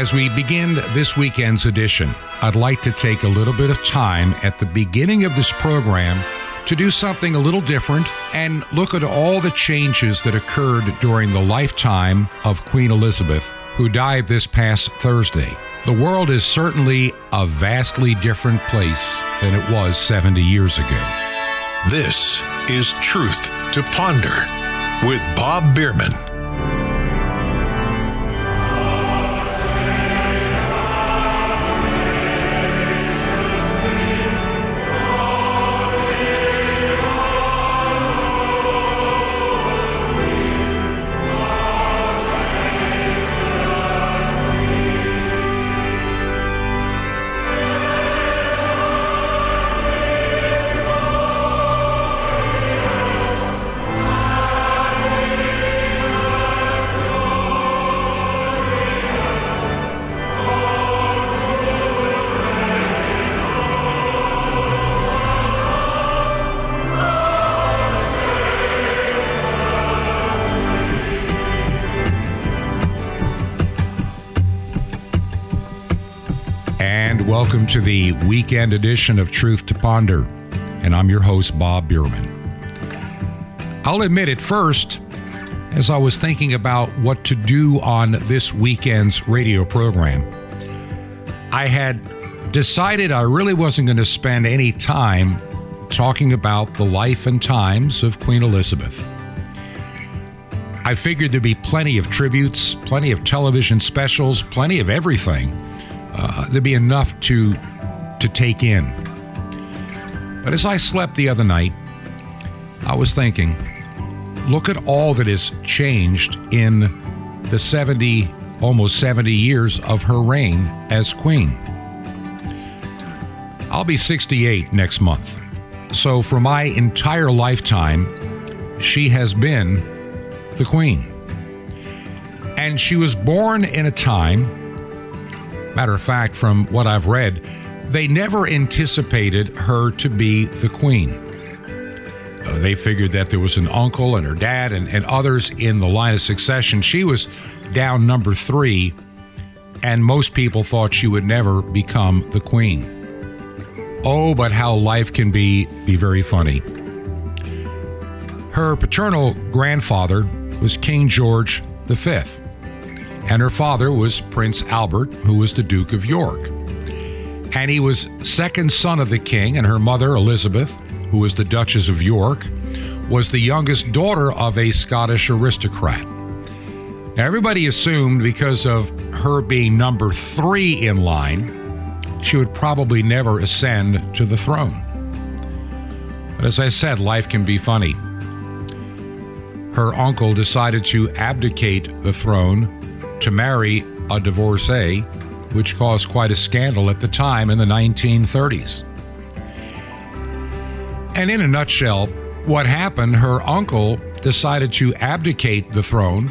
As we begin this weekend's edition, I'd like to take a little bit of time at the beginning of this program to do something a little different and look at all the changes that occurred during the lifetime of Queen Elizabeth, who died this past Thursday. The world is certainly a vastly different place than it was 70 years ago. This is Truth to Ponder with Bob Bierman. To the weekend edition of Truth to Ponder. And I'm your host, Bob Bierman. I'll admit at first, as I was thinking about what to do on this weekend's radio program, I had decided I really wasn't going to spend any time talking about the life and times of Queen Elizabeth. I figured there'd be plenty of tributes, plenty of television specials, plenty of everything. Uh, there'd be enough to to take in. But as I slept the other night, I was thinking, look at all that has changed in the 70 almost 70 years of her reign as queen. I'll be 68 next month. So for my entire lifetime, she has been the queen. And she was born in a time Matter of fact, from what I've read, they never anticipated her to be the queen. Uh, they figured that there was an uncle and her dad and, and others in the line of succession. She was down number three, and most people thought she would never become the queen. Oh, but how life can be be very funny. Her paternal grandfather was King George V and her father was Prince Albert, who was the Duke of York. And he was second son of the king, and her mother, Elizabeth, who was the Duchess of York, was the youngest daughter of a Scottish aristocrat. Now, everybody assumed because of her being number three in line, she would probably never ascend to the throne. But as I said, life can be funny. Her uncle decided to abdicate the throne to marry a divorcee, which caused quite a scandal at the time in the 1930s. And in a nutshell, what happened, her uncle decided to abdicate the throne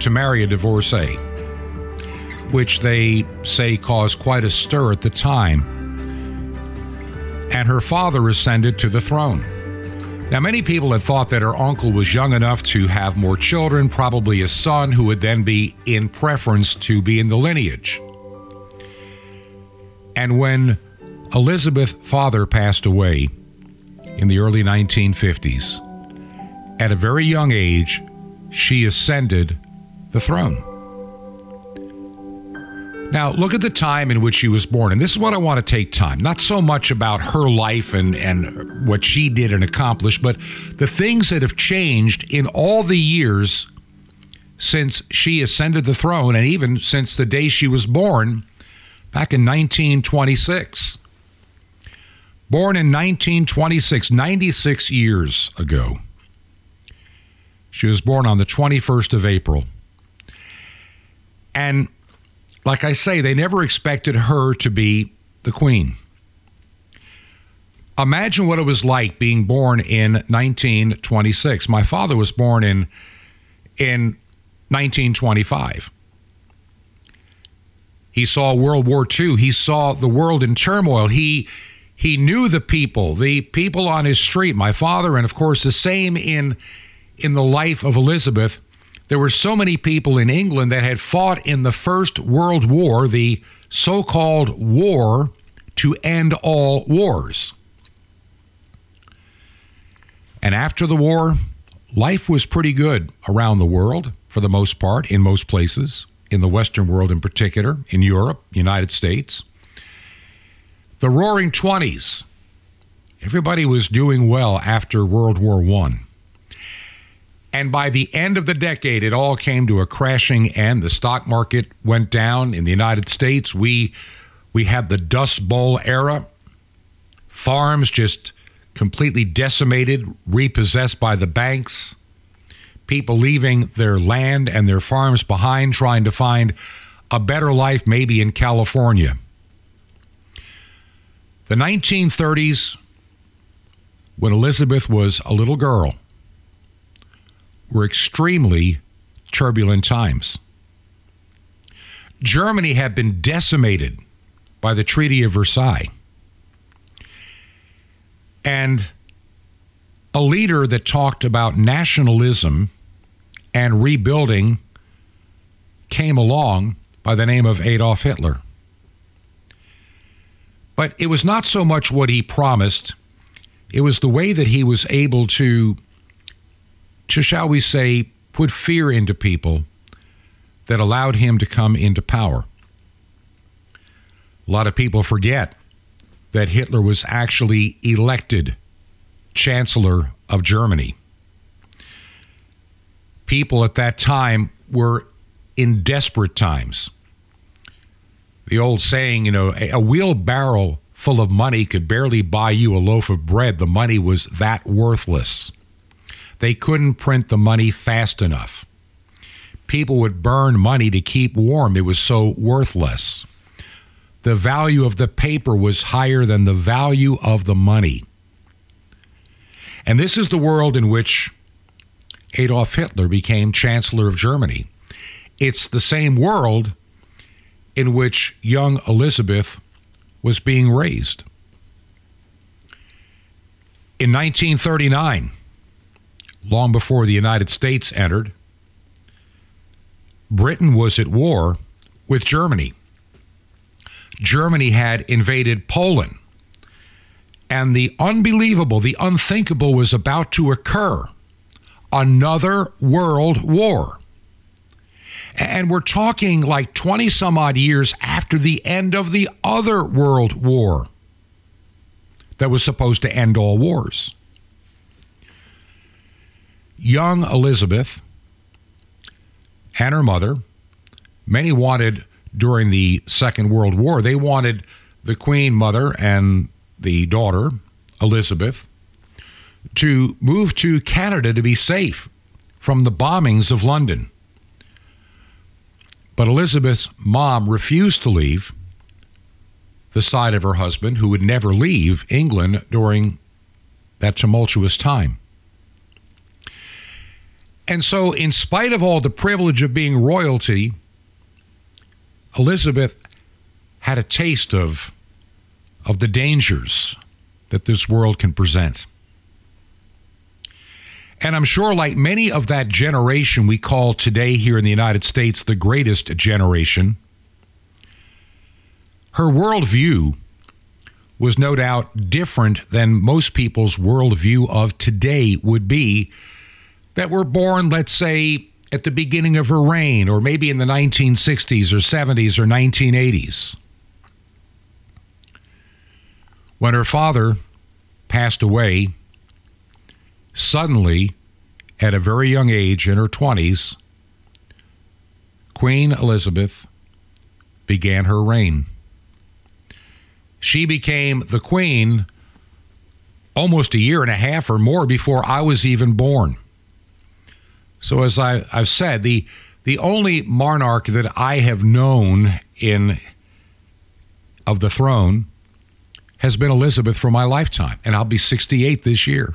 to marry a divorcee, which they say caused quite a stir at the time. And her father ascended to the throne. Now, many people had thought that her uncle was young enough to have more children, probably a son who would then be in preference to be in the lineage. And when Elizabeth's father passed away in the early 1950s, at a very young age, she ascended the throne. Now, look at the time in which she was born. And this is what I want to take time. Not so much about her life and, and what she did and accomplished, but the things that have changed in all the years since she ascended the throne and even since the day she was born back in 1926. Born in 1926, 96 years ago. She was born on the 21st of April. And like I say, they never expected her to be the queen. Imagine what it was like being born in 1926. My father was born in in 1925. He saw World War II. He saw the world in turmoil. He he knew the people, the people on his street, my father, and of course the same in in the life of Elizabeth. There were so many people in England that had fought in the First World War, the so called war to end all wars. And after the war, life was pretty good around the world for the most part, in most places, in the Western world in particular, in Europe, United States. The roaring 20s. Everybody was doing well after World War I. And by the end of the decade, it all came to a crashing end. The stock market went down in the United States. We we had the Dust Bowl era. Farms just completely decimated, repossessed by the banks. People leaving their land and their farms behind, trying to find a better life, maybe in California. The 1930s, when Elizabeth was a little girl, were extremely turbulent times. Germany had been decimated by the Treaty of Versailles. And a leader that talked about nationalism and rebuilding came along by the name of Adolf Hitler. But it was not so much what he promised, it was the way that he was able to to, shall we say, put fear into people that allowed him to come into power. A lot of people forget that Hitler was actually elected Chancellor of Germany. People at that time were in desperate times. The old saying, you know, a wheelbarrow full of money could barely buy you a loaf of bread. The money was that worthless. They couldn't print the money fast enough. People would burn money to keep warm, it was so worthless. The value of the paper was higher than the value of the money. And this is the world in which Adolf Hitler became Chancellor of Germany. It's the same world in which young Elizabeth was being raised. In 1939, long before the United States entered, Britain was at war with Germany. Germany had invaded Poland. And the unbelievable, the unthinkable was about to occur another world war. And we're talking like 20 some odd years after the end of the other world war that was supposed to end all wars young Elizabeth and her mother, many wanted during the Second World War, they wanted the Queen Mother and the daughter, Elizabeth, to move to Canada to be safe from the bombings of London. But Elizabeth's mom refused to leave the side of her husband, who would never leave England during that tumultuous time. And so, in spite of all the privilege of being royalty, Elizabeth had a taste of, of the dangers that this world can present. And I'm sure, like many of that generation we call today here in the United States the greatest generation, her worldview was no doubt different than most people's worldview of today would be that were born, let's say, at the beginning of her reign, or maybe in the 1960s or 70s or 1980s. When her father passed away, suddenly, at a very young age, in her 20s, Queen Elizabeth began her reign. She became the queen almost a year and a half or more before I was even born. So as I, I've said, the the only monarch that I have known in of the throne has been Elizabeth for my lifetime, and I'll be 68 this year.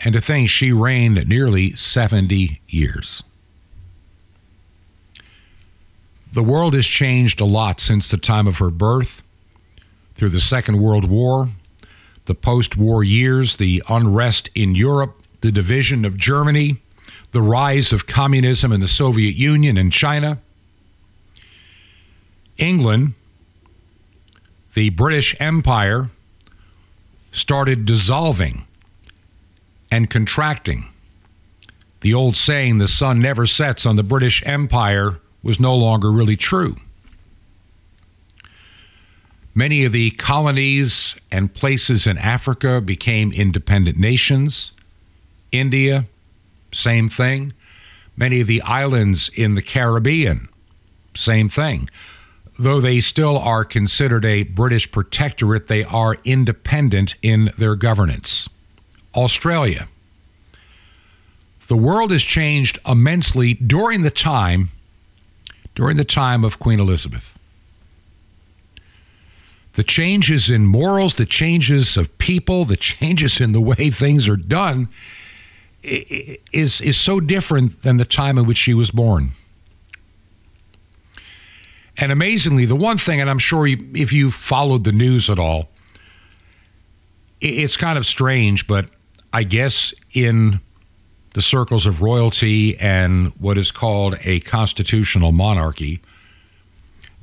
And to think she reigned nearly 70 years. The world has changed a lot since the time of her birth, through the Second World War, the post war years, the unrest in Europe, the division of Germany, the rise of communism in the Soviet Union and China. England, the British Empire, started dissolving and contracting. The old saying, the sun never sets on the British Empire, was no longer really true. Many of the colonies and places in Africa became independent nations. India, same thing. Many of the islands in the Caribbean, same thing. Though they still are considered a British protectorate, they are independent in their governance. Australia. The world has changed immensely during the time during the time of Queen Elizabeth. The changes in morals, the changes of people, the changes in the way things are done is, is so different than the time in which she was born. And amazingly, the one thing, and I'm sure you, if you followed the news at all, it's kind of strange, but I guess in the circles of royalty and what is called a constitutional monarchy,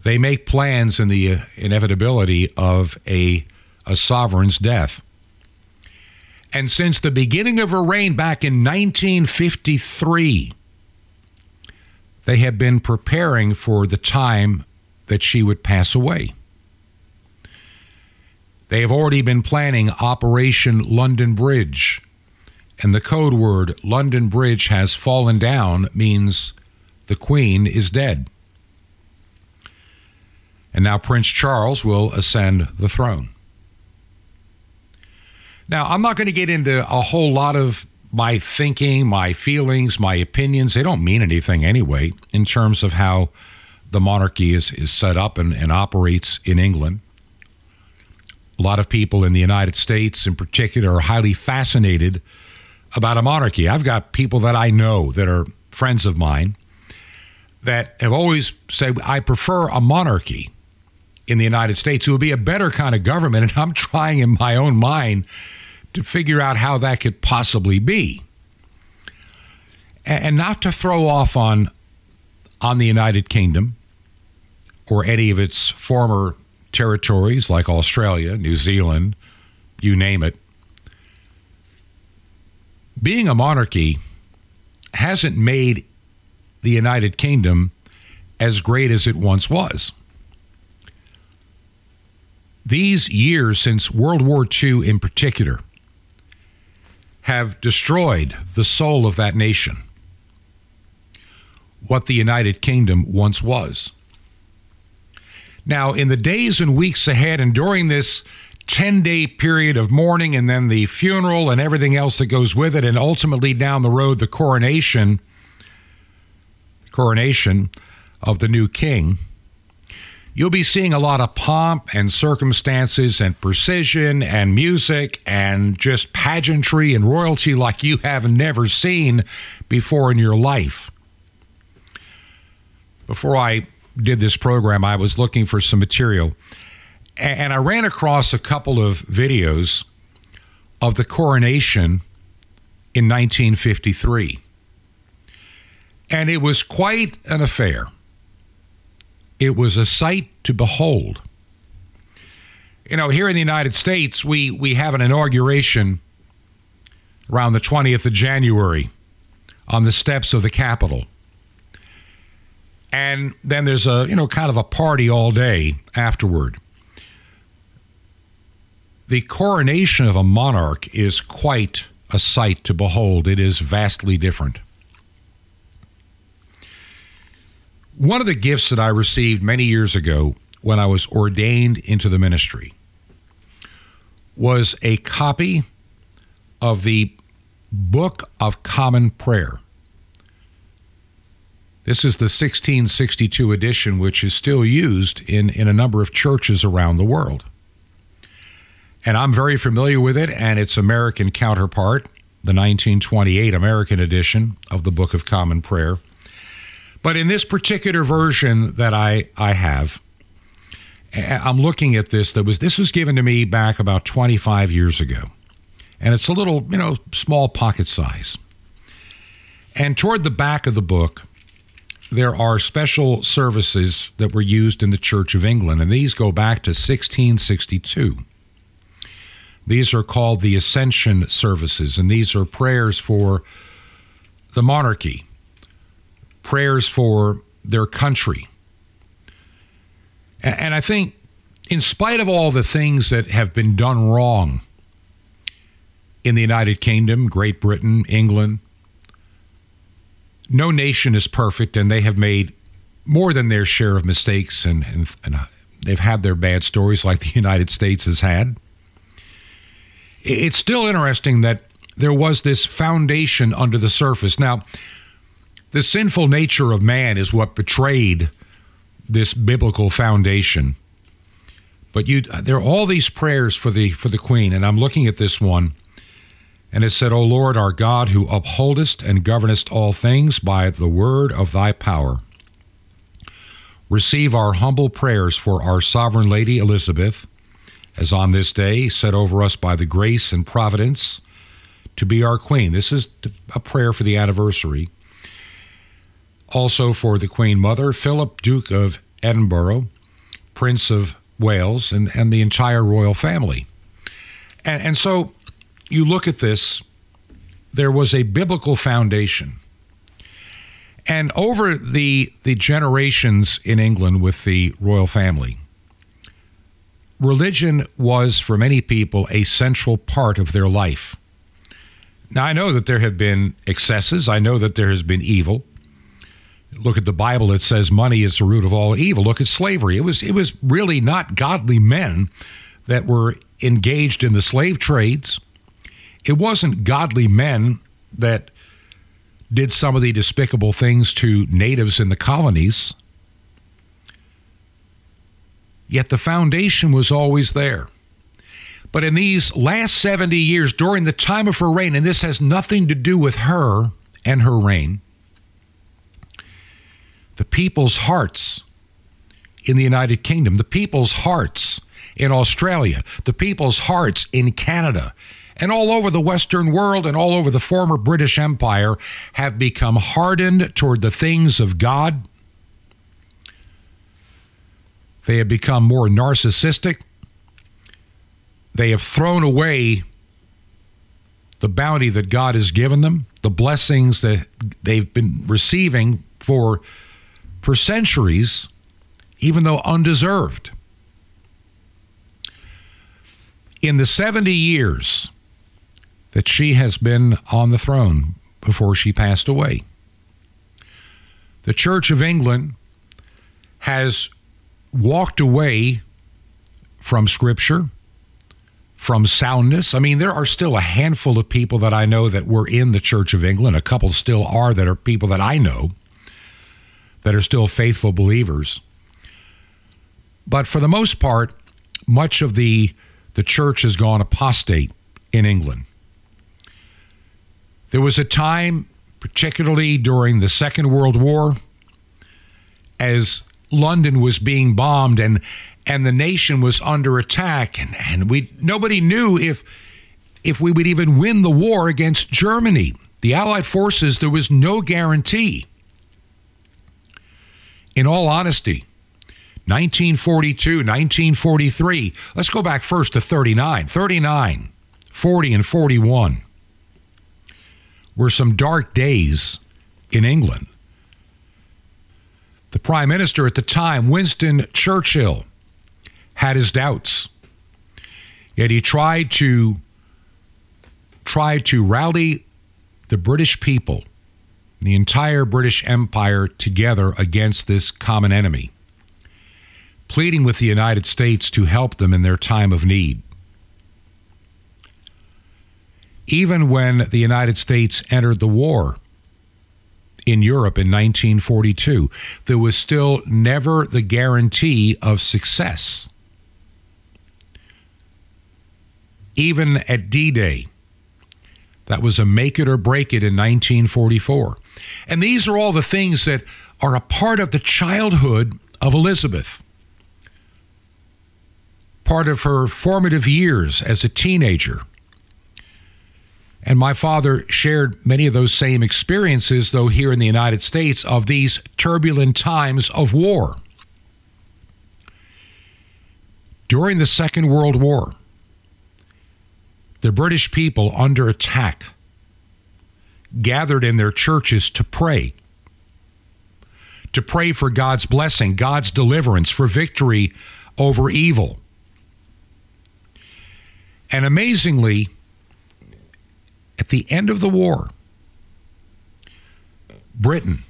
they make plans in the uh, inevitability of a, a sovereign's death. And since the beginning of her reign back in 1953, they have been preparing for the time that she would pass away. They have already been planning Operation London Bridge. And the code word London Bridge has fallen down means the Queen is dead. And now Prince Charles will ascend the throne. Now, I'm not going to get into a whole lot of my thinking, my feelings, my opinions. They don't mean anything anyway in terms of how the monarchy is, is set up and, and operates in England. A lot of people in the United States, in particular, are highly fascinated about a monarchy. I've got people that I know that are friends of mine that have always said, I prefer a monarchy in the United States. It would be a better kind of government. And I'm trying in my own mind to figure out how that could possibly be. And not to throw off on on the United Kingdom or any of its former territories like Australia, New Zealand, you name it. Being a monarchy hasn't made the United Kingdom as great as it once was. These years since World War II, in particular, have destroyed the soul of that nation, what the United Kingdom once was. Now, in the days and weeks ahead, and during this 10 day period of mourning, and then the funeral and everything else that goes with it, and ultimately down the road, the coronation, coronation of the new king you'll be seeing a lot of pomp and circumstances and precision and music and just pageantry and royalty like you have never seen before in your life. Before I did this program, I was looking for some material and I ran across a couple of videos of the coronation in 1953. And it was quite an affair. It was a sight to behold. You know, here in the United States, we, we have an inauguration around the 20th of January on the steps of the Capitol. And then there's a, you know, kind of a party all day afterward. The coronation of a monarch is quite a sight to behold. It is vastly different. One of the gifts that I received many years ago when I was ordained into the ministry was a copy of the Book of Common Prayer. This is the 1662 edition, which is still used in, in a number of churches around the world. And I'm very familiar with it and its American counterpart, the 1928 American edition of the Book of Common Prayer. But in this particular version that I, I have, I'm looking at this that was this was given to me back about 25 years ago. And it's a little, you know, small pocket size. And toward the back of the book, there are special services that were used in the Church of England, and these go back to 1662. These are called the Ascension services, and these are prayers for the monarchy, prayers for their country. And I think, in spite of all the things that have been done wrong in the United Kingdom, Great Britain, England, no nation is perfect, and they have made more than their share of mistakes, and, and, and uh, they've had their bad stories like the United States has had. It's still interesting that there was this foundation under the surface. Now, the sinful nature of man is what betrayed this biblical foundation. But you, there are all these prayers for the for the queen, and I'm looking at this one, and it said, "O Lord, our God, who upholdest and governest all things by the word of Thy power, receive our humble prayers for our sovereign Lady Elizabeth, as on this day set over us by the grace and providence." to be our queen. This is a prayer for the anniversary. Also for the Queen Mother, Philip, Duke of Edinburgh, Prince of Wales, and, and the entire royal family. And, and so you look at this, there was a biblical foundation. And over the, the generations in England with the royal family, religion was for many people a central part of their life. Now, I know that there have been excesses. I know that there has been evil. Look at the Bible. It says money is the root of all evil. Look at slavery. It was, it was really not godly men that were engaged in the slave trades. It wasn't godly men that did some of the despicable things to natives in the colonies. Yet the foundation was always there. But in these last 70 years, during the time of her reign, and this has nothing to do with her and her reign, the people's hearts in the United Kingdom, the people's hearts in Australia, the people's hearts in Canada, and all over the Western world and all over the former British Empire have become hardened toward the things of God. They have become more narcissistic. They have thrown away the bounty that God has given them, the blessings that they've been receiving for, for centuries, even though undeserved. In the 70 years that she has been on the throne before she passed away, the Church of England has walked away from Scripture from soundness. I mean, there are still a handful of people that I know that were in the Church of England. A couple still are that are people that I know that are still faithful believers. But for the most part, much of the the church has gone apostate in England. There was a time, particularly during the Second World War, as London was being bombed and and the nation was under attack and, and we nobody knew if if we would even win the war against Germany. The Allied forces, there was no guarantee. In all honesty, 1942, 1943, let's go back first to 39. 39, 40, and 41 were some dark days in England. The Prime Minister at the time, Winston Churchill, had his doubts. Yet he tried to tried to rally the British people, the entire British Empire together against this common enemy, pleading with the United States to help them in their time of need. Even when the United States entered the war in Europe in 1942, there was still never the guarantee of success. even at D Day. That was a make it or break it in 1944. And these are all the things that are a part of the childhood of Elizabeth, part of her formative years as a teenager. And my father shared many of those same experiences, though here in the United States, of these turbulent times of war. During the Second World War, the British people under attack gathered in their churches to pray, to pray for God's blessing, God's deliverance, for victory over evil. And amazingly, at the end of the war, Britain,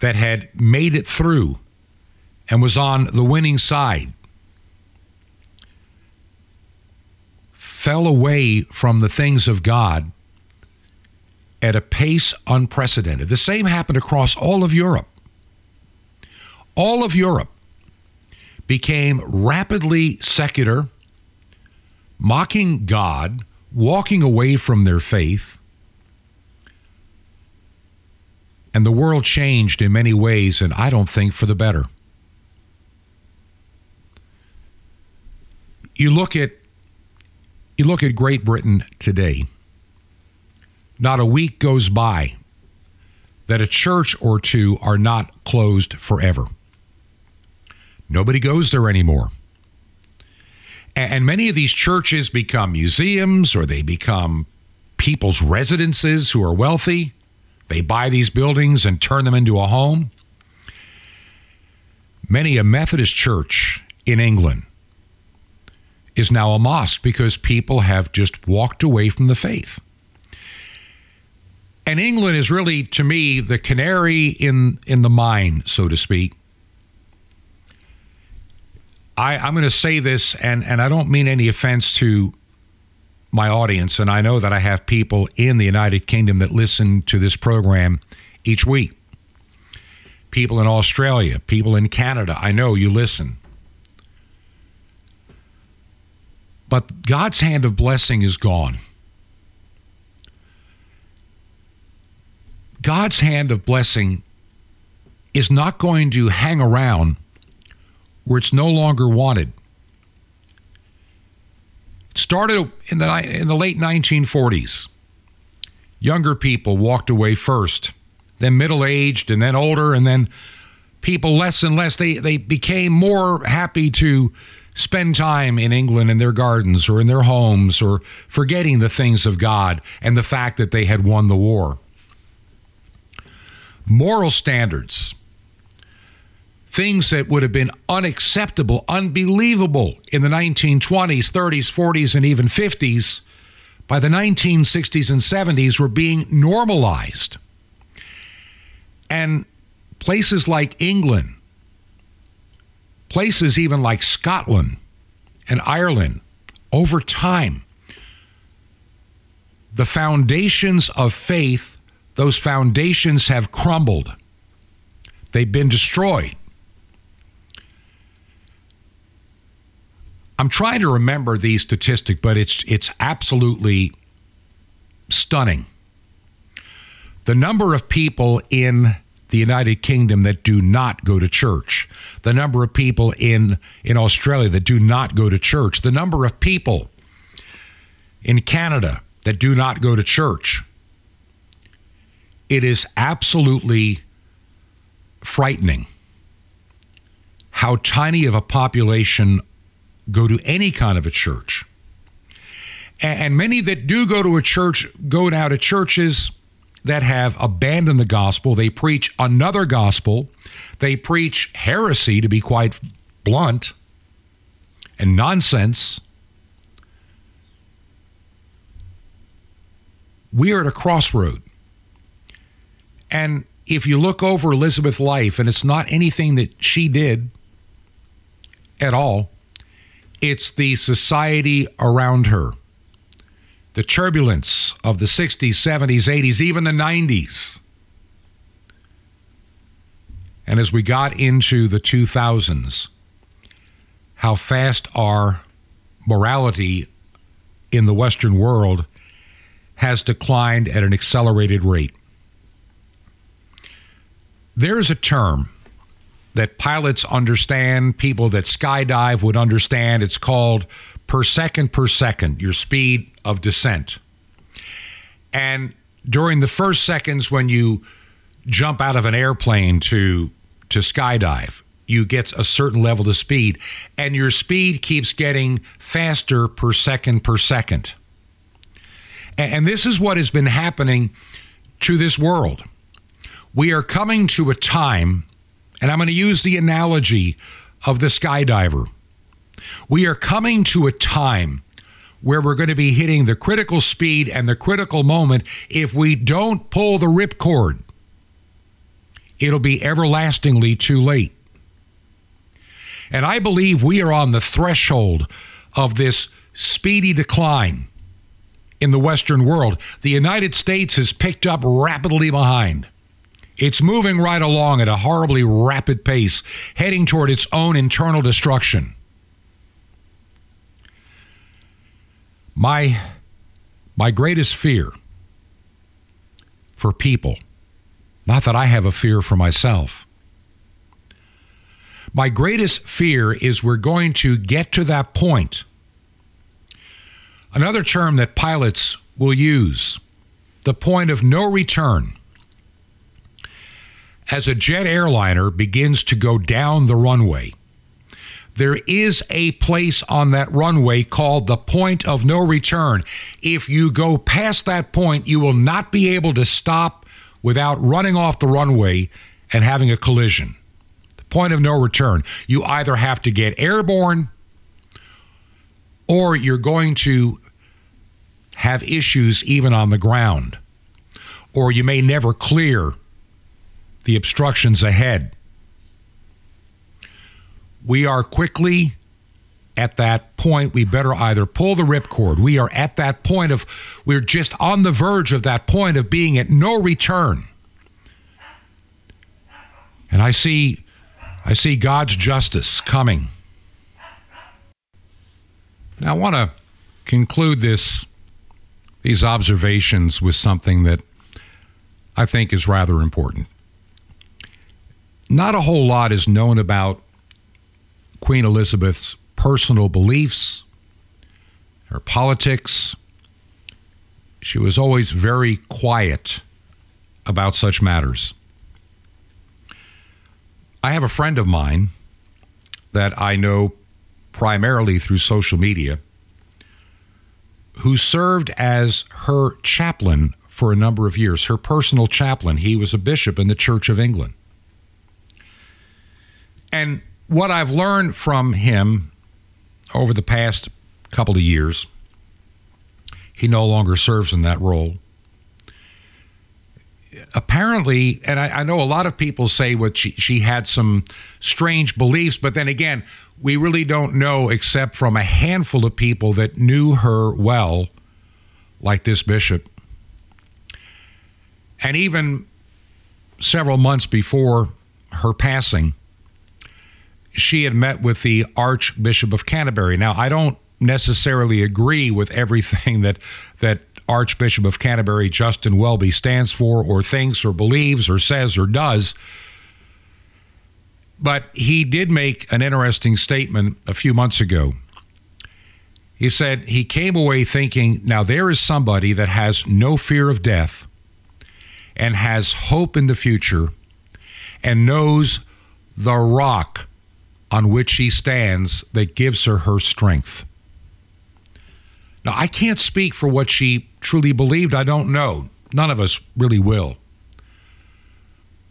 that had made it through and was on the winning side, fell away from the things of God at a pace unprecedented. The same happened across all of Europe. All of Europe became rapidly secular, mocking God, walking away from their faith. And the world changed in many ways, and I don't think for the better. You look at you look at Great Britain today. Not a week goes by that a church or two are not closed forever. Nobody goes there anymore. And many of these churches become museums or they become people's residences who are wealthy. They buy these buildings and turn them into a home. Many a Methodist church in England is now a mosque because people have just walked away from the faith. And England is really, to me, the canary in, in the mine, so to speak. I, I'm going to say this, and, and I don't mean any offense to my audience, and I know that I have people in the United Kingdom that listen to this program each week. People in Australia, people in Canada, I know you listen. But God's hand of blessing is gone. God's hand of blessing is not going to hang around where it's no longer wanted. Started in the, in the late 1940s. Younger people walked away first, then middle aged, and then older, and then people less and less. They, they became more happy to spend time in England in their gardens or in their homes or forgetting the things of God and the fact that they had won the war. Moral standards, things that would have been unacceptable, unbelievable in the 1920s, 30s, 40s, and even 50s, by the 1960s and 70s were being normalized. And places like England, places even like Scotland and Ireland, over time, the foundations of faith, those foundations have crumbled. They've been destroyed. I'm trying to remember the statistic, but it's it's absolutely stunning. The number of people in the United Kingdom that do not go to church, the number of people in, in Australia that do not go to church, the number of people in Canada that do not go to church. It is absolutely frightening how tiny of a population go to any kind of a church. And many that do go to a church go now to churches that have abandoned the gospel. They preach another gospel. They preach heresy, to be quite blunt, and nonsense. We are at a crossroad. And if you look over Elizabeth's life, and it's not anything that she did at all, it's the society around her the turbulence of the 60s, 70s, 80s, even the 90s. And as we got into the 2000s, how fast our morality in the Western world has declined at an accelerated rate. There's a term that pilots understand, people that skydive would understand. It's called per second per second, your speed of descent. And during the first seconds when you jump out of an airplane to to skydive, you get a certain level of speed and your speed keeps getting faster per second per second. And this is what has been happening to this world. We are coming to a time, and I'm going to use the analogy of the skydiver. We are coming to a time where we're going to be hitting the critical speed and the critical moment. If we don't pull the ripcord, it'll be everlastingly too late. And I believe we are on the threshold of this speedy decline in the Western world. The United States has picked up rapidly behind. It's moving right along at a horribly rapid pace, heading toward its own internal destruction. My, my greatest fear for people, not that I have a fear for myself, my greatest fear is we're going to get to that point Another term that pilots will use the point of no return. As a jet airliner begins to go down the runway, there is a place on that runway called the point of no return. If you go past that point, you will not be able to stop without running off the runway and having a collision. The point of no return. You either have to get airborne or you're going to have issues even on the ground, or you may never clear the obstructions ahead. We are quickly at that point. We better either pull the ripcord. We are at that point of, we're just on the verge of that point of being at no return. And I see, I see God's justice coming. Now I want to conclude this these observations with something that I think is rather important. Not a whole lot is known about Queen Elizabeth's personal beliefs, her politics. She was always very quiet about such matters. I have a friend of mine that I know primarily through social media who served as her chaplain for a number of years, her personal chaplain. He was a bishop in the Church of England. And what I've learned from him over the past couple of years, he no longer serves in that role. Apparently, and I, I know a lot of people say what she, she had some strange beliefs, but then again, we really don't know except from a handful of people that knew her well, like this bishop. And even several months before her passing, she had met with the Archbishop of Canterbury. Now, I don't necessarily agree with everything that that Archbishop of Canterbury Justin Welby stands for or thinks or believes or says or does. But he did make an interesting statement a few months ago. He said he came away thinking, now there is somebody that has no fear of death and has hope in the future and knows the rock on which she stands that gives her her strength. Now, I can't speak for what she truly believed. I don't know. None of us really will.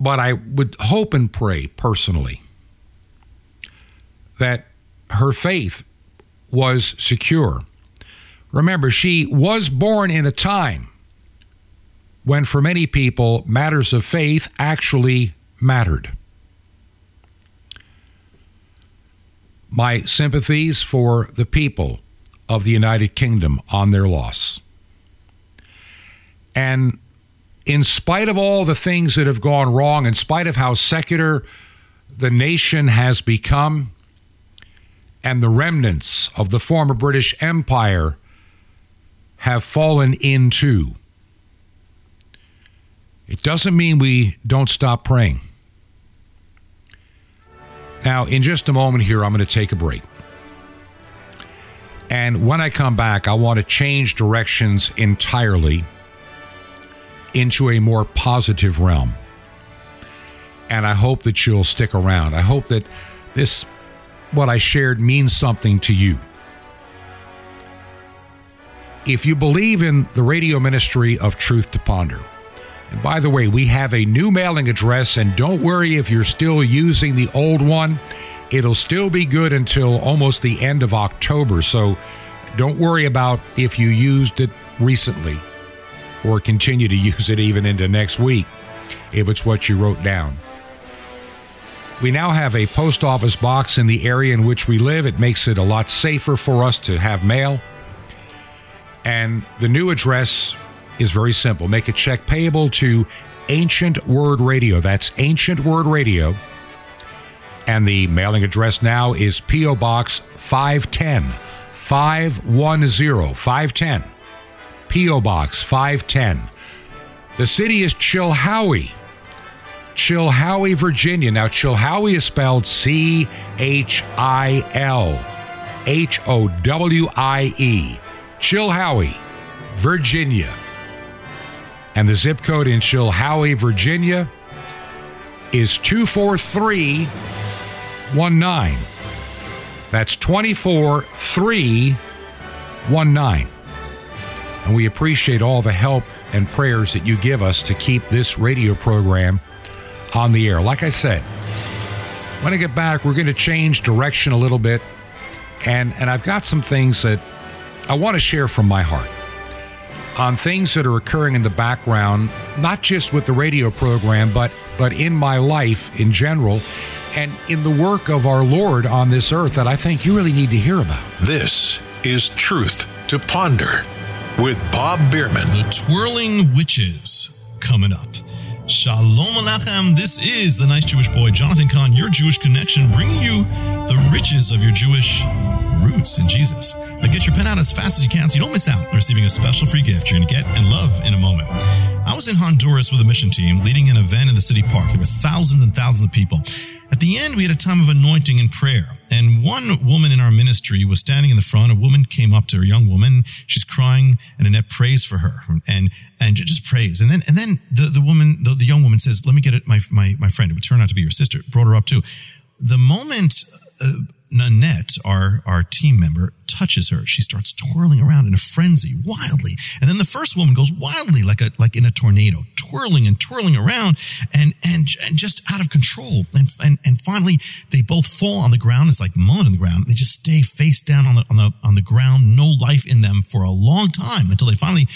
But I would hope and pray personally that her faith was secure. Remember, she was born in a time when, for many people, matters of faith actually mattered. My sympathies for the people of the United Kingdom on their loss. And in spite of all the things that have gone wrong, in spite of how secular the nation has become, and the remnants of the former British Empire have fallen into, it doesn't mean we don't stop praying. Now, in just a moment here, I'm going to take a break. And when I come back, I want to change directions entirely into a more positive realm. And I hope that you'll stick around. I hope that this, what I shared, means something to you. If you believe in the radio ministry of Truth to Ponder, and by the way, we have a new mailing address, and don't worry if you're still using the old one. It'll still be good until almost the end of October, so don't worry about if you used it recently or continue to use it even into next week if it's what you wrote down. We now have a post office box in the area in which we live. It makes it a lot safer for us to have mail. And the new address is very simple. Make a check payable to Ancient Word Radio. That's Ancient Word Radio. And the mailing address now is P.O. Box 510, 510, 510. P.O. Box 510. The city is Chilhowie. Chilhowie, Virginia. Now, Chilhowie is spelled C H I L H O W I E. Chilhowie, Virginia. And the zip code in Chilhowie, Virginia is 24319. That's 24319. And we appreciate all the help and prayers that you give us to keep this radio program on the air. Like I said, when I get back, we're going to change direction a little bit. And, and I've got some things that I want to share from my heart on things that are occurring in the background, not just with the radio program, but, but in my life in general and in the work of our Lord on this earth that I think you really need to hear about. This is Truth to Ponder with Bob Bierman. The Twirling Witches coming up. Shalom Aleichem. This is the nice Jewish boy, Jonathan Cahn, your Jewish connection, bringing you the riches of your Jewish in Jesus. Now get your pen out as fast as you can so you don't miss out receiving a special free gift you're going to get and love in a moment. I was in Honduras with a mission team leading an event in the city park. There were thousands and thousands of people. At the end, we had a time of anointing and prayer. And one woman in our ministry was standing in the front. A woman came up to her, a young woman. She's crying, and Annette prays for her and, and just prays. And then, and then the, the woman, the, the young woman says, let me get it, my, my, my friend. It would turn out to be your sister. Brought her up too. The moment, uh, Nanette, our, our team member, touches her. She starts twirling around in a frenzy, wildly. And then the first woman goes wildly, like a, like in a tornado, twirling and twirling around and, and, and just out of control. And, and, and finally they both fall on the ground. It's like mulling on the ground. They just stay face down on the, on the, on the ground, no life in them for a long time until they finally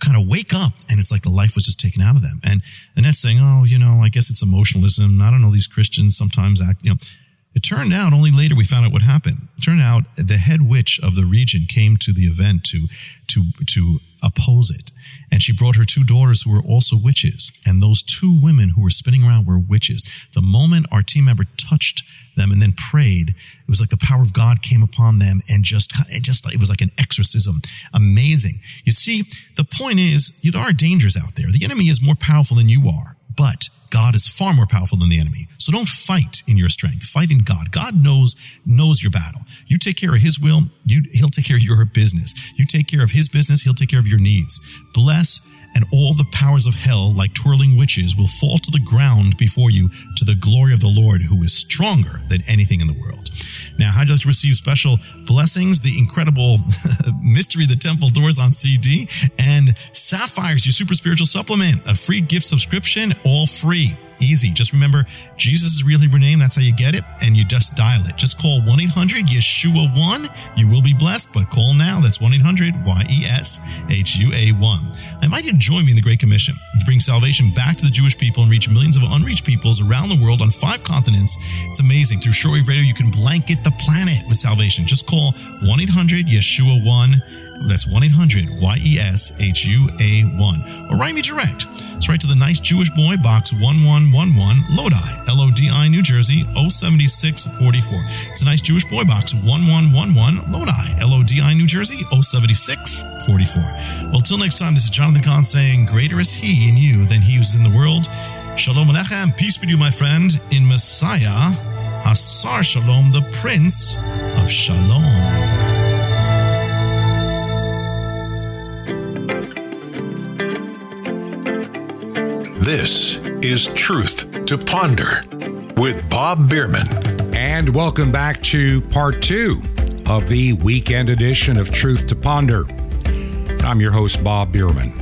kind of wake up and it's like the life was just taken out of them. And Annette's saying, Oh, you know, I guess it's emotionalism. I don't know. These Christians sometimes act, you know, it turned out only later we found out what happened. It turned out the head witch of the region came to the event to to to oppose it. And she brought her two daughters who were also witches. And those two women who were spinning around were witches. The moment our team member touched them and then prayed, it was like the power of God came upon them and just, it just, it was like an exorcism. Amazing. You see, the point is, there are dangers out there. The enemy is more powerful than you are, but God is far more powerful than the enemy. So don't fight in your strength. Fight in God. God knows knows your battle. You take care of His will. You, he'll take care of your business. You take care of His business. He'll take care of your needs. Bless and all the powers of hell, like twirling witches, will fall to the ground before you to the glory of the Lord, who is stronger than anything in the world. Now, how'd you like to receive special blessings? The incredible Mystery of the Temple Doors on CD and Sapphires, your super spiritual supplement, a free gift subscription, all free. Easy. Just remember Jesus' is real Hebrew name. That's how you get it. And you just dial it. Just call 1 800 Yeshua 1. You will be blessed, but call now. That's 1 800 Y E S H U A 1. I invite you to join me in the Great Commission to bring salvation back to the Jewish people and reach millions of unreached peoples around the world on five continents. It's amazing. Through Shortwave Radio, you can blanket the planet with salvation. Just call 1 800 Yeshua 1 that's 1 800 Y E S H U A 1. Or write me direct. It's right to the nice Jewish boy, box 1111, Lodi, L O D I, New Jersey, 07644. It's a nice Jewish boy, box 1111, Lodi, L O D I, New Jersey, 07644. Well, till next time, this is Jonathan Cahn saying, Greater is He in you than He who's in the world. Shalom Aleichem, peace be to you, my friend, in Messiah, Hasar Shalom, the Prince of Shalom. This is Truth to Ponder with Bob Bierman. And welcome back to part two of the weekend edition of Truth to Ponder. I'm your host, Bob Bierman.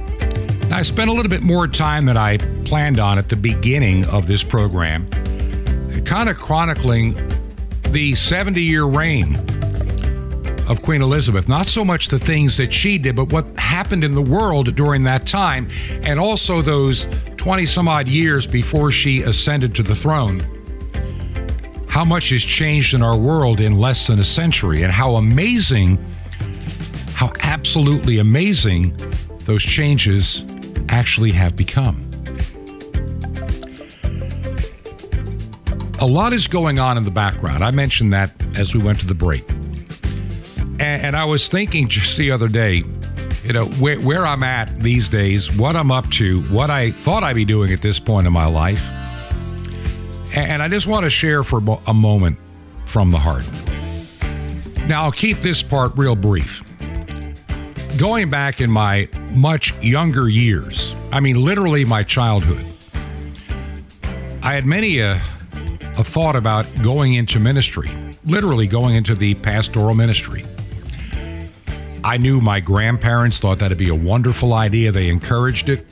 Now, I spent a little bit more time than I planned on at the beginning of this program, kind of chronicling the 70 year reign of Queen Elizabeth. Not so much the things that she did, but what happened in the world during that time, and also those 20 some odd years before she ascended to the throne. How much has changed in our world in less than a century, and how amazing, how absolutely amazing those changes actually have become. A lot is going on in the background. I mentioned that as we went to the break. And, and I was thinking just the other day, you know, where, where I'm at these days, what I'm up to, what I thought I'd be doing at this point in my life. And, I just want to share for a moment from the heart. Now, I'll keep this part real brief. Going back in my much younger years, I mean, literally my childhood, I had many a, a thought about going into ministry, literally going into the pastoral ministry. I knew my grandparents thought that'd be a wonderful idea. They encouraged it.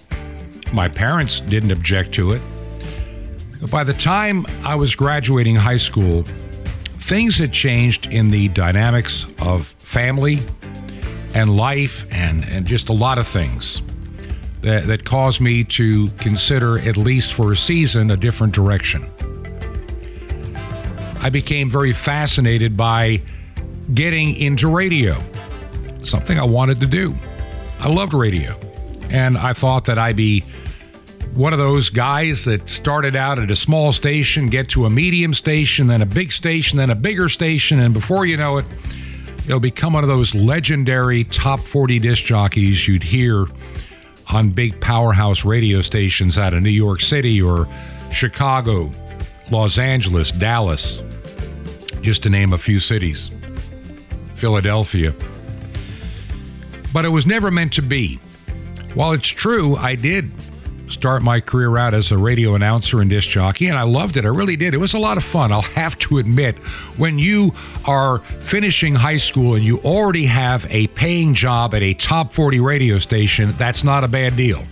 My parents didn't object to it. But by the time I was graduating high school, things had changed in the dynamics of family and life and, and just a lot of things that, that caused me to consider, at least for a season, a different direction. I became very fascinated by getting into radio something I wanted to do. I loved radio. And I thought that I'd be one of those guys that started out at a small station, get to a medium station, then a big station, then a bigger station, and before you know it, you'll become one of those legendary top 40 disc jockeys you'd hear on big powerhouse radio stations out of New York City or Chicago, Los Angeles, Dallas, just to name a few cities, Philadelphia but it was never meant to be. While it's true, I did start my career out as a radio announcer and disc jockey, and I loved it. I really did. It was a lot of fun. I'll have to admit, when you are finishing high school and you already have a paying job at a top 40 radio station, that's not a bad deal.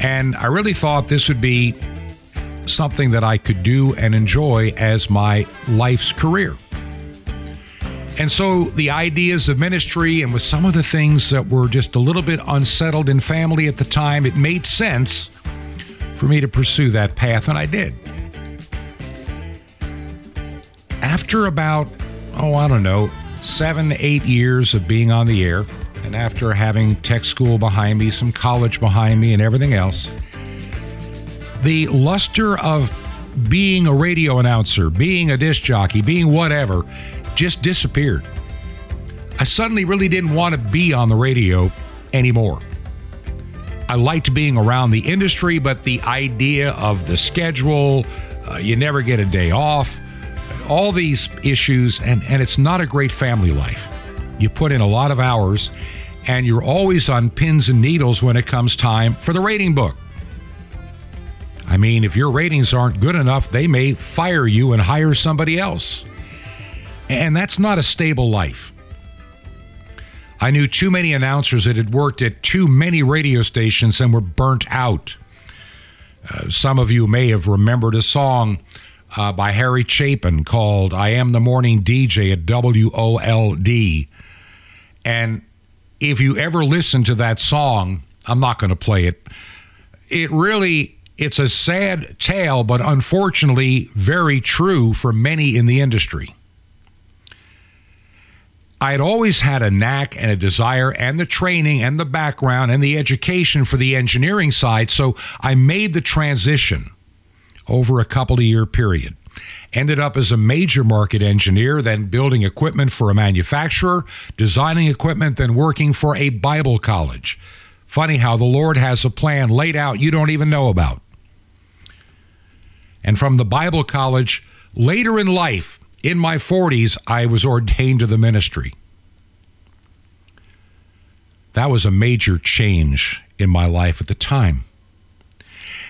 And I really thought this would be something that I could do and enjoy as my life's career. And so the ideas of ministry and with some of the things that were just a little bit unsettled in family at the time, it made sense for me to pursue that path, and I did. After about, oh, I don't know, seven, eight years of being on the air, and after having tech school behind me, some college behind me, and everything else, the luster of being a radio announcer, being a disc jockey, being whatever, just disappeared. I suddenly really didn't want to be on the radio anymore. I liked being around the industry, but the idea of the schedule, uh, you never get a day off, all these issues, and, and it's not a great family life. You put in a lot of hours, and you're always on pins and needles when it comes time for the rating book. I mean, if your ratings aren't good enough, they may fire you and hire somebody else. And that's not a stable life. I knew too many announcers that had worked at too many radio stations and were burnt out. Uh, some of you may have remembered a song uh, by Harry Chapin called I Am the Morning DJ at WOLD. And if you ever listen to that song, I'm not going to play it. It really it's a sad tale, but unfortunately very true for many in the industry. I had always had a knack and a desire and the training and the background and the education for the engineering side, so I made the transition over a couple of year period. Ended up as a major market engineer, then building equipment for a manufacturer, designing equipment, then working for a Bible college. Funny how the Lord has a plan laid out you don't even know about. And from the Bible college, later in life, in my 40s, I was ordained to the ministry. That was a major change in my life at the time.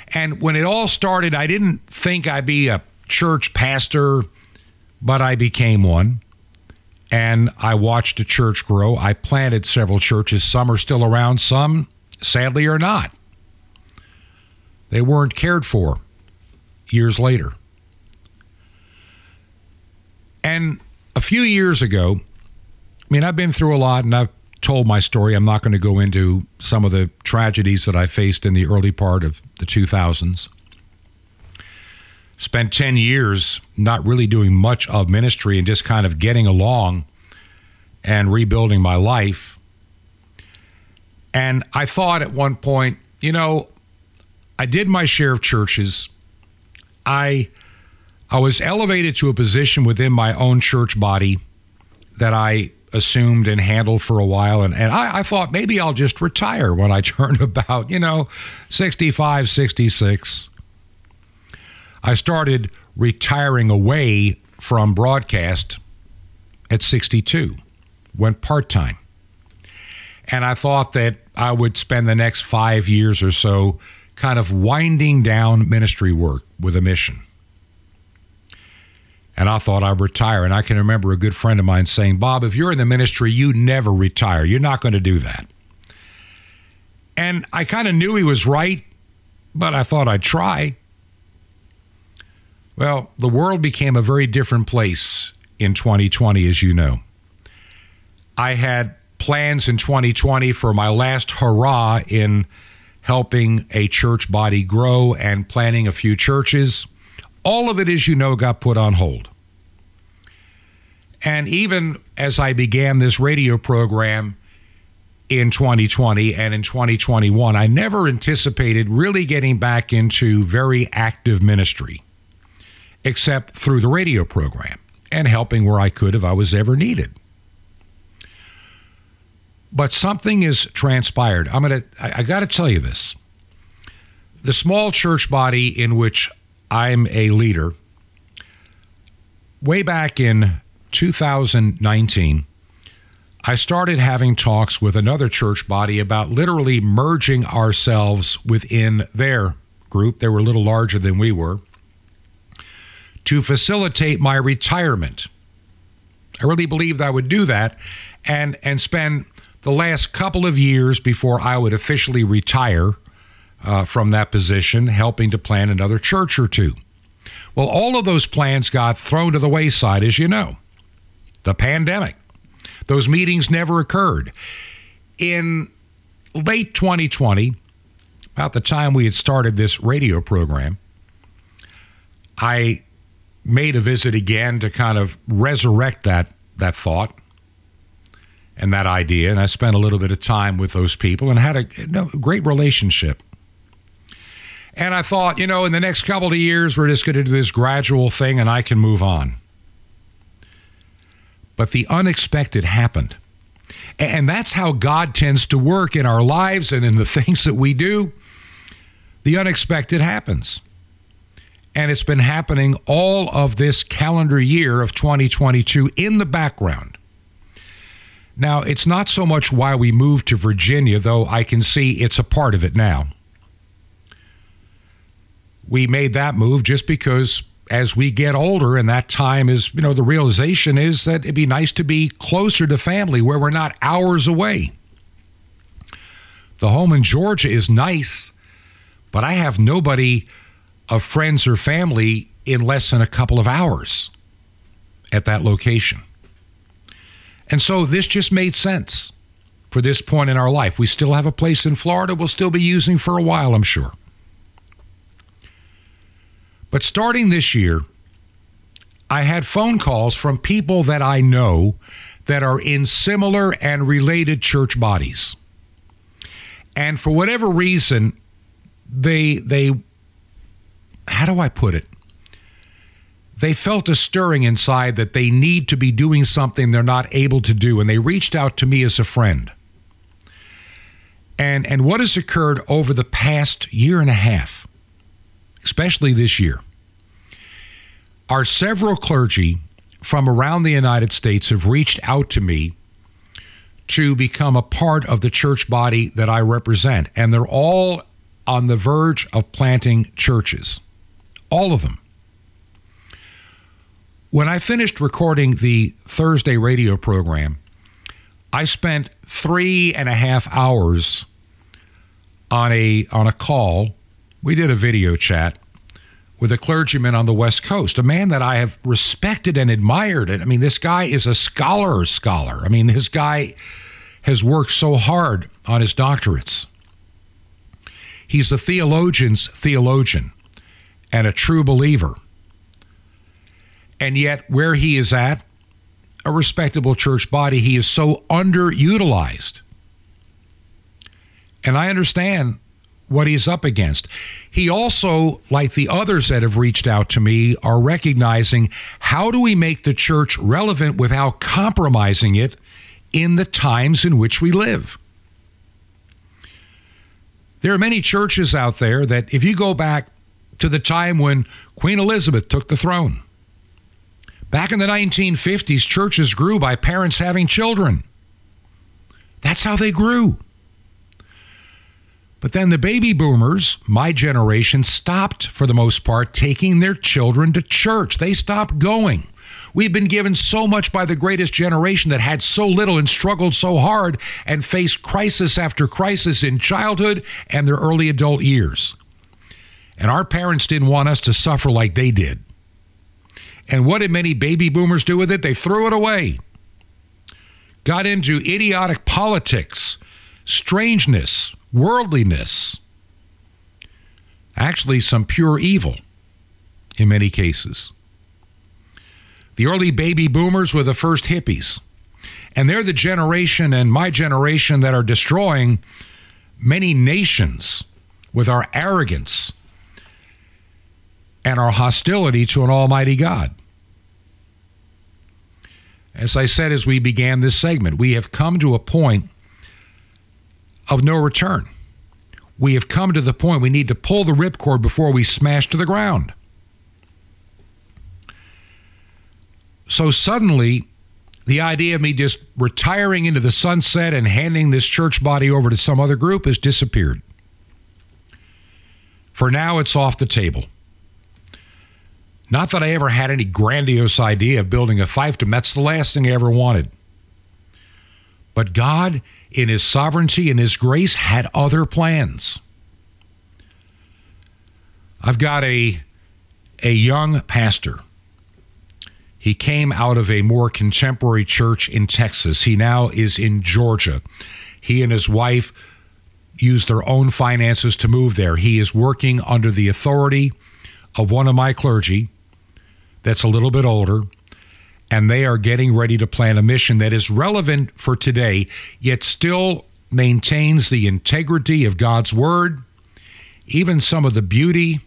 And when it all started, I didn't think I'd be a church pastor, but I became one. And I watched a church grow. I planted several churches. Some are still around, some, sadly, are not. They weren't cared for years later. And a few years ago, I mean, I've been through a lot and I've told my story. I'm not going to go into some of the tragedies that I faced in the early part of the 2000s. Spent 10 years not really doing much of ministry and just kind of getting along and rebuilding my life. And I thought at one point, you know, I did my share of churches. I I was elevated to a position within my own church body that I assumed and handled for a while. And, and I, I thought maybe I'll just retire when I turn about, you know, 65, 66. I started retiring away from broadcast at 62, went part time. And I thought that I would spend the next five years or so kind of winding down ministry work with a mission. And I thought I'd retire. And I can remember a good friend of mine saying, Bob, if you're in the ministry, you never retire. You're not going to do that. And I kind of knew he was right, but I thought I'd try. Well, the world became a very different place in 2020, as you know. I had plans in 2020 for my last hurrah in helping a church body grow and planning a few churches. All of it, as you know, got put on hold. And even as I began this radio program in 2020 and in 2021, I never anticipated really getting back into very active ministry, except through the radio program and helping where I could if I was ever needed. But something has transpired. I'm gonna I, I gotta tell you this. The small church body in which I'm a leader. Way back in 2019, I started having talks with another church body about literally merging ourselves within their group. They were a little larger than we were to facilitate my retirement. I really believed I would do that and and spend the last couple of years before I would officially retire uh, from that position, helping to plan another church or two. Well, all of those plans got thrown to the wayside, as you know. The pandemic. Those meetings never occurred. In late 2020, about the time we had started this radio program, I made a visit again to kind of resurrect that that thought and that idea and I spent a little bit of time with those people and had a know, great relationship. And I thought, you know, in the next couple of years, we're just going to do this gradual thing and I can move on. But the unexpected happened. And that's how God tends to work in our lives and in the things that we do. The unexpected happens. And it's been happening all of this calendar year of 2022 in the background. Now, it's not so much why we moved to Virginia, though I can see it's a part of it now we made that move just because as we get older and that time is, you know, the realization is that it'd be nice to be closer to family where we're not hours away. The home in Georgia is nice, but I have nobody of friends or family in less than a couple of hours at that location. And so this just made sense for this point in our life. We still have a place in Florida we'll still be using for a while, I'm sure. But starting this year, I had phone calls from people that I know that are in similar and related church bodies. And for whatever reason, they they how do I put it? They felt a stirring inside that they need to be doing something they're not able to do and they reached out to me as a friend. And and what has occurred over the past year and a half especially this year, are several clergy from around the United States have reached out to me to become a part of the church body that I represent. And they're all on the verge of planting churches. All of them. When I finished recording the Thursday radio program, I spent three and a half hours on a on a call. We did a video chat with a clergyman on the West Coast, a man that I have respected and admired. And I mean, this guy is a scholar scholar. I mean, this guy has worked so hard on his doctorates. He's a theologian's theologian and a true believer. And yet, where he is at, a respectable church body, he is so underutilized. And I understand what he's up against. He also, like the others that have reached out to me, are recognizing how do we make the church relevant without compromising it in the times in which we live. There are many churches out there that, if you go back to the time when Queen Elizabeth took the throne, back in the 1950s, churches grew by parents having children. That's how they grew. But then the baby boomers, my generation, stopped for the most part taking their children to church. They stopped going. We've been given so much by the greatest generation that had so little and struggled so hard and faced crisis after crisis in childhood and their early adult years. And our parents didn't want us to suffer like they did. And what did many baby boomers do with it? They threw it away. Got into idiotic politics, strangeness, worldliness, actually, some pure evil in many cases. The early baby boomers were the first hippies. And they're the generation and my generation that are destroying many nations with our arrogance and our hostility to an almighty God. As I said as we began this segment, we have come to a point of no return. We have come to the point we need to pull the ripcord before we smash to the ground. So suddenly, the idea of me just retiring into the sunset and handing this church body over to some other group has disappeared. For now, it's off the table. Not that I ever had any grandiose idea of building a fiefdom. That's the last thing I ever wanted. But God, in His sovereignty and His grace, had other plans. I've got a, a young pastor he came out of a more contemporary church in Texas. He now is in Georgia. He and his wife used their own finances to move there. He is working under the authority of one of my clergy that's a little bit older, and they are getting ready to plan a mission that is relevant for today, yet still maintains the integrity of God's Word, even some of the beauty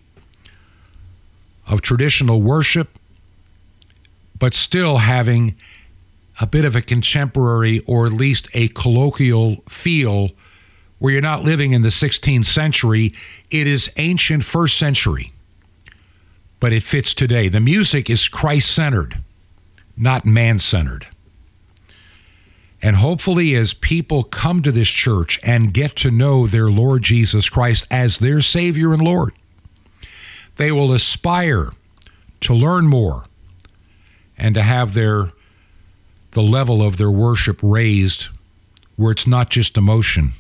of traditional worship but still having a bit of a contemporary or at least a colloquial feel where you're not living in the 16th century. It is ancient first century, but it fits today. The music is Christ centered, not man centered. And hopefully, as people come to this church and get to know their Lord Jesus Christ as their Savior and Lord, they will aspire to learn more and to have their the level of their worship raised where it's not just emotion.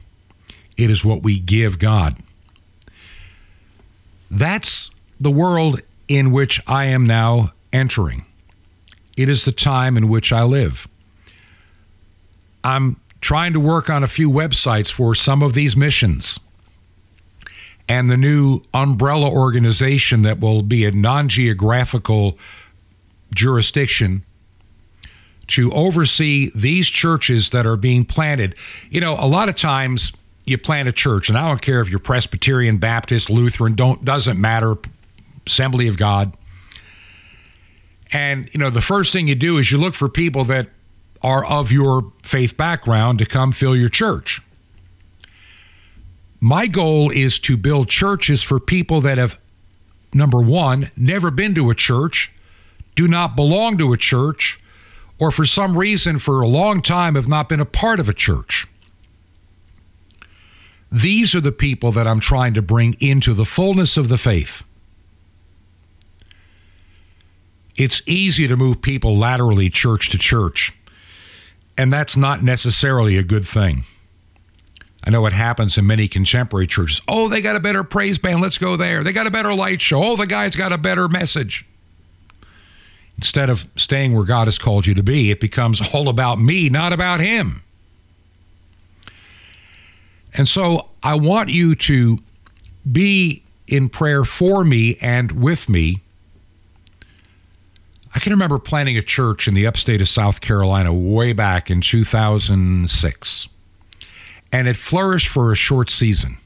It is what we give God. That's the world in which I am now entering it is the time in which I live I'm trying to work on a few websites for some of these missions and the new umbrella organization that will be a non geographical jurisdiction to oversee these churches that are being planted. You know, a lot of times you plant a church, and I don't care if you're Presbyterian, Baptist, Lutheran, don't doesn't matter, Assembly of God. And you know, the first thing you do is you look for people that are of your faith background to come fill your church. My goal is to build churches for people that have number 1 never been to a church do not belong to a church or for some reason for a long time have not been a part of a church. These are the people that I'm trying to bring into the fullness of the faith. It's easy to move people laterally church to church, and that's not necessarily a good thing. I know it happens in many contemporary churches. Oh, they got a better praise band. Let's go there. They got a better light show. Oh, the guy's got a better message. Instead of staying where God has called you to be, it becomes all about me, not about Him. And so I want you to be in prayer for me and with me. I can remember planning a church in the upstate of South Carolina way back in 2006 and it flourished for a short season.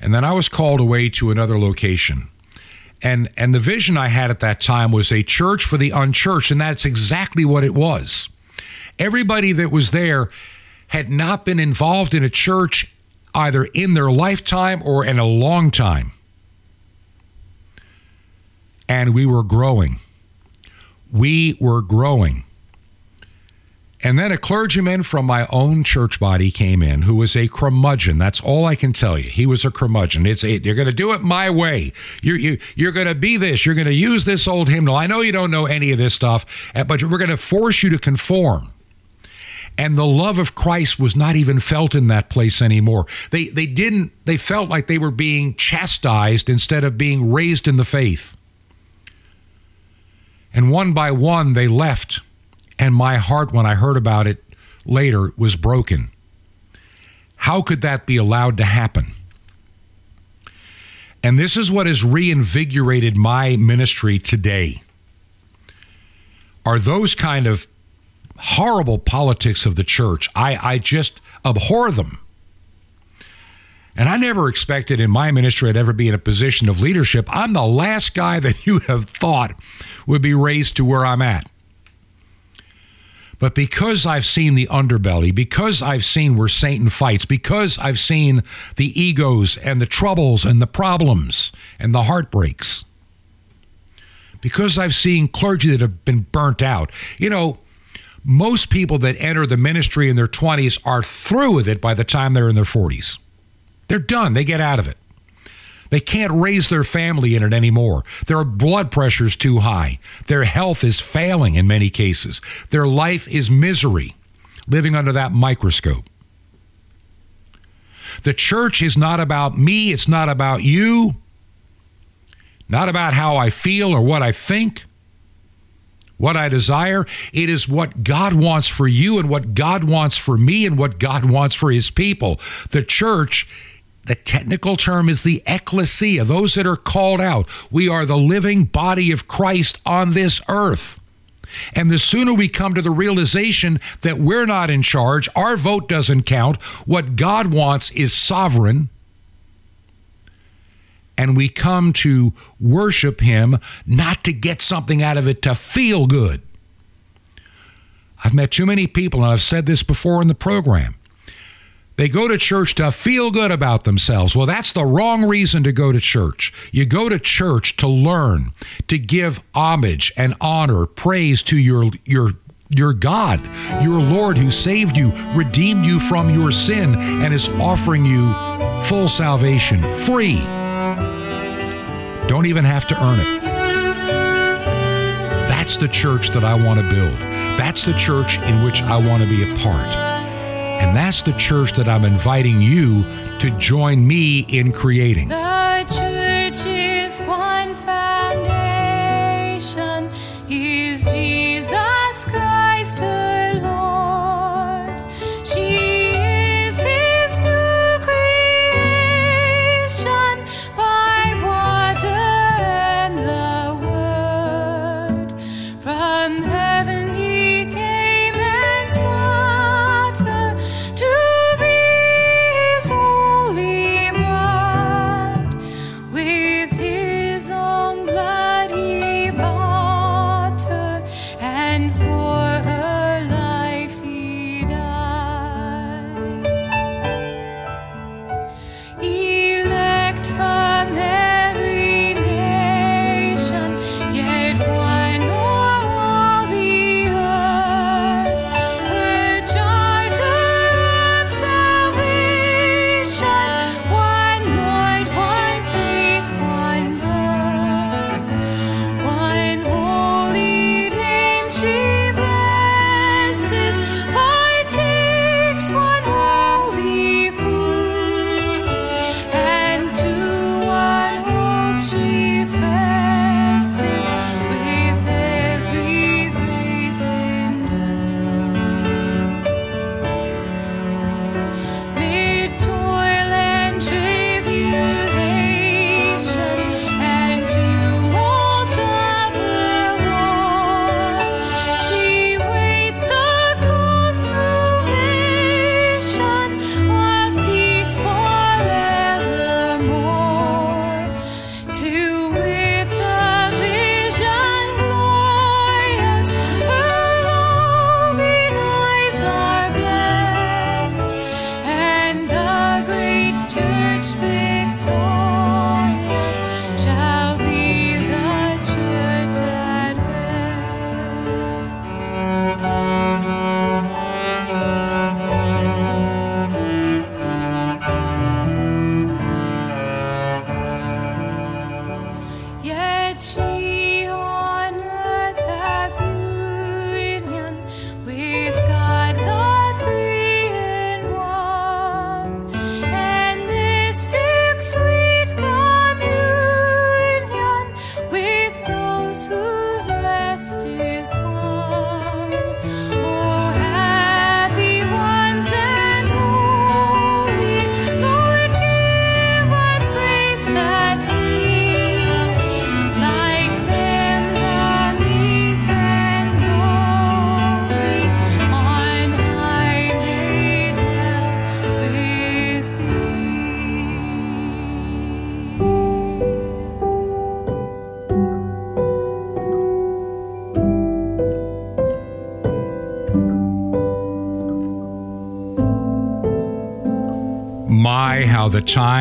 And then I was called away to another location. And and the vision I had at that time was a church for the unchurched, and that's exactly what it was. Everybody that was there had not been involved in a church either in their lifetime or in a long time. And we were growing. We were growing. And then a clergyman from my own church body came in who was a curmudgeon. That's all I can tell you. He was a curmudgeon. It's a, you're going to do it my way. You're, you, you're going to be this. You're going to use this old hymnal. I know you don't know any of this stuff, eh, but we're going to force you to conform. And the love of Christ was not even felt in that place anymore. They, they didn't, they felt like they were being chastised instead of being raised in the faith. And one by one, they left and my heart, when I heard about it later, was broken. How could that be allowed to happen? And this is what has reinvigorated my ministry today. Are those kind of horrible politics of the church. I, I just abhor them. And I never expected in my ministry I'd ever be in a position of leadership. I'm the last guy that you have thought would be raised to where I'm at. But because I've seen the underbelly, because I've seen where Satan fights, because I've seen the egos and the troubles and the problems and the heartbreaks, because I've seen clergy that have been burnt out, you know, most people that enter the ministry in their 20s are through with it by the time they're in their 40s. They're done, they get out of it. They can't raise their family in it anymore. Their blood pressure's too high. Their health is failing in many cases. Their life is misery, living under that microscope. The church is not about me, it's not about you, not about how I feel or what I think, what I desire. It is what God wants for you and what God wants for me and what God wants for his people. The church the technical term is the ecclesia, those that are called out. We are the living body of Christ on this earth. And the sooner we come to the realization that we're not in charge, our vote doesn't count, what God wants is sovereign, and we come to worship Him not to get something out of it to feel good. I've met too many people, and I've said this before in the program. They go to church to feel good about themselves. Well, that's the wrong reason to go to church. You go to church to learn, to give homage and honor, praise to your your your God, your Lord who saved you, redeemed you from your sin and is offering you full salvation, free. Don't even have to earn it. That's the church that I want to build. That's the church in which I want to be a part. And that's the church that I'm inviting you to join me in creating. The church is one foundation,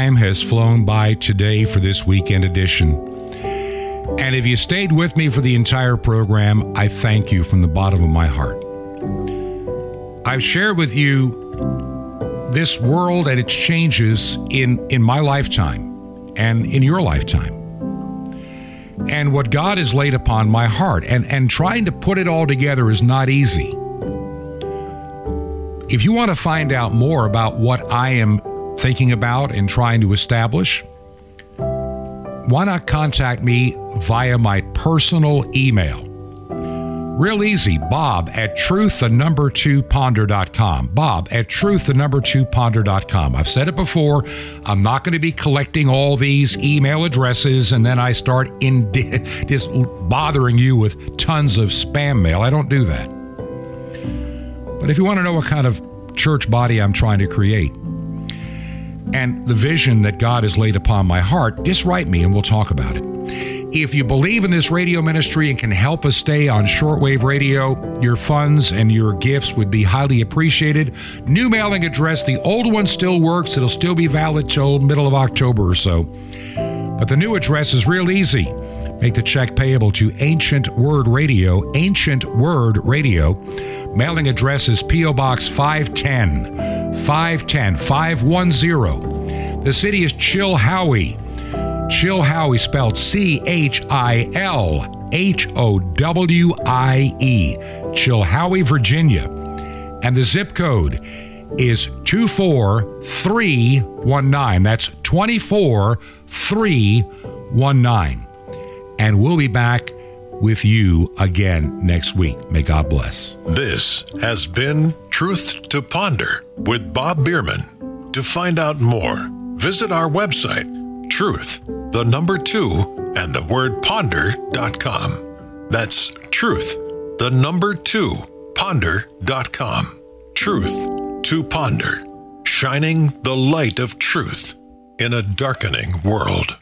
time has flown by today for this weekend edition. And if you stayed with me for the entire program, I thank you from the bottom of my heart. I've shared with you this world and its changes in, in my lifetime and in your lifetime. And what God has laid upon my heart. And, and trying to put it all together is not easy. If you want to find out more about what I am thinking about and trying to establish, why not contact me via my personal email? Real easy, bob at truth, the number two ponder.com. Bob at truth, the number two ponder.com. I've said it before. I'm not going to be collecting all these email addresses and then I start in just bothering you with tons of spam mail. I don't do that. But if you want to know what kind of church body I'm trying to create and the vision that God has laid upon my heart, just write me and we'll talk about it. If you believe in this radio ministry and can help us stay on shortwave radio, your funds and your gifts would be highly appreciated. New mailing address, the old one still works. It'll still be valid till middle of October or so. But the new address is real easy. Make the check payable to Ancient Word Radio, Ancient Word Radio. Mailing address is P.O. Box 510, 510, 510. The city is Chilhowie. Chilhowie spelled C H I L H O W I E, Chilhowie, Virginia. And the zip code is 24319. That's 24319. And we'll be back with you again next week. May God bless. This has been Truth to Ponder with Bob Bierman. To find out more, visit our website, truth, the number two, and the word ponder.com. That's truth, the number two, ponder.com. Truth to Ponder, shining the light of truth in a darkening world.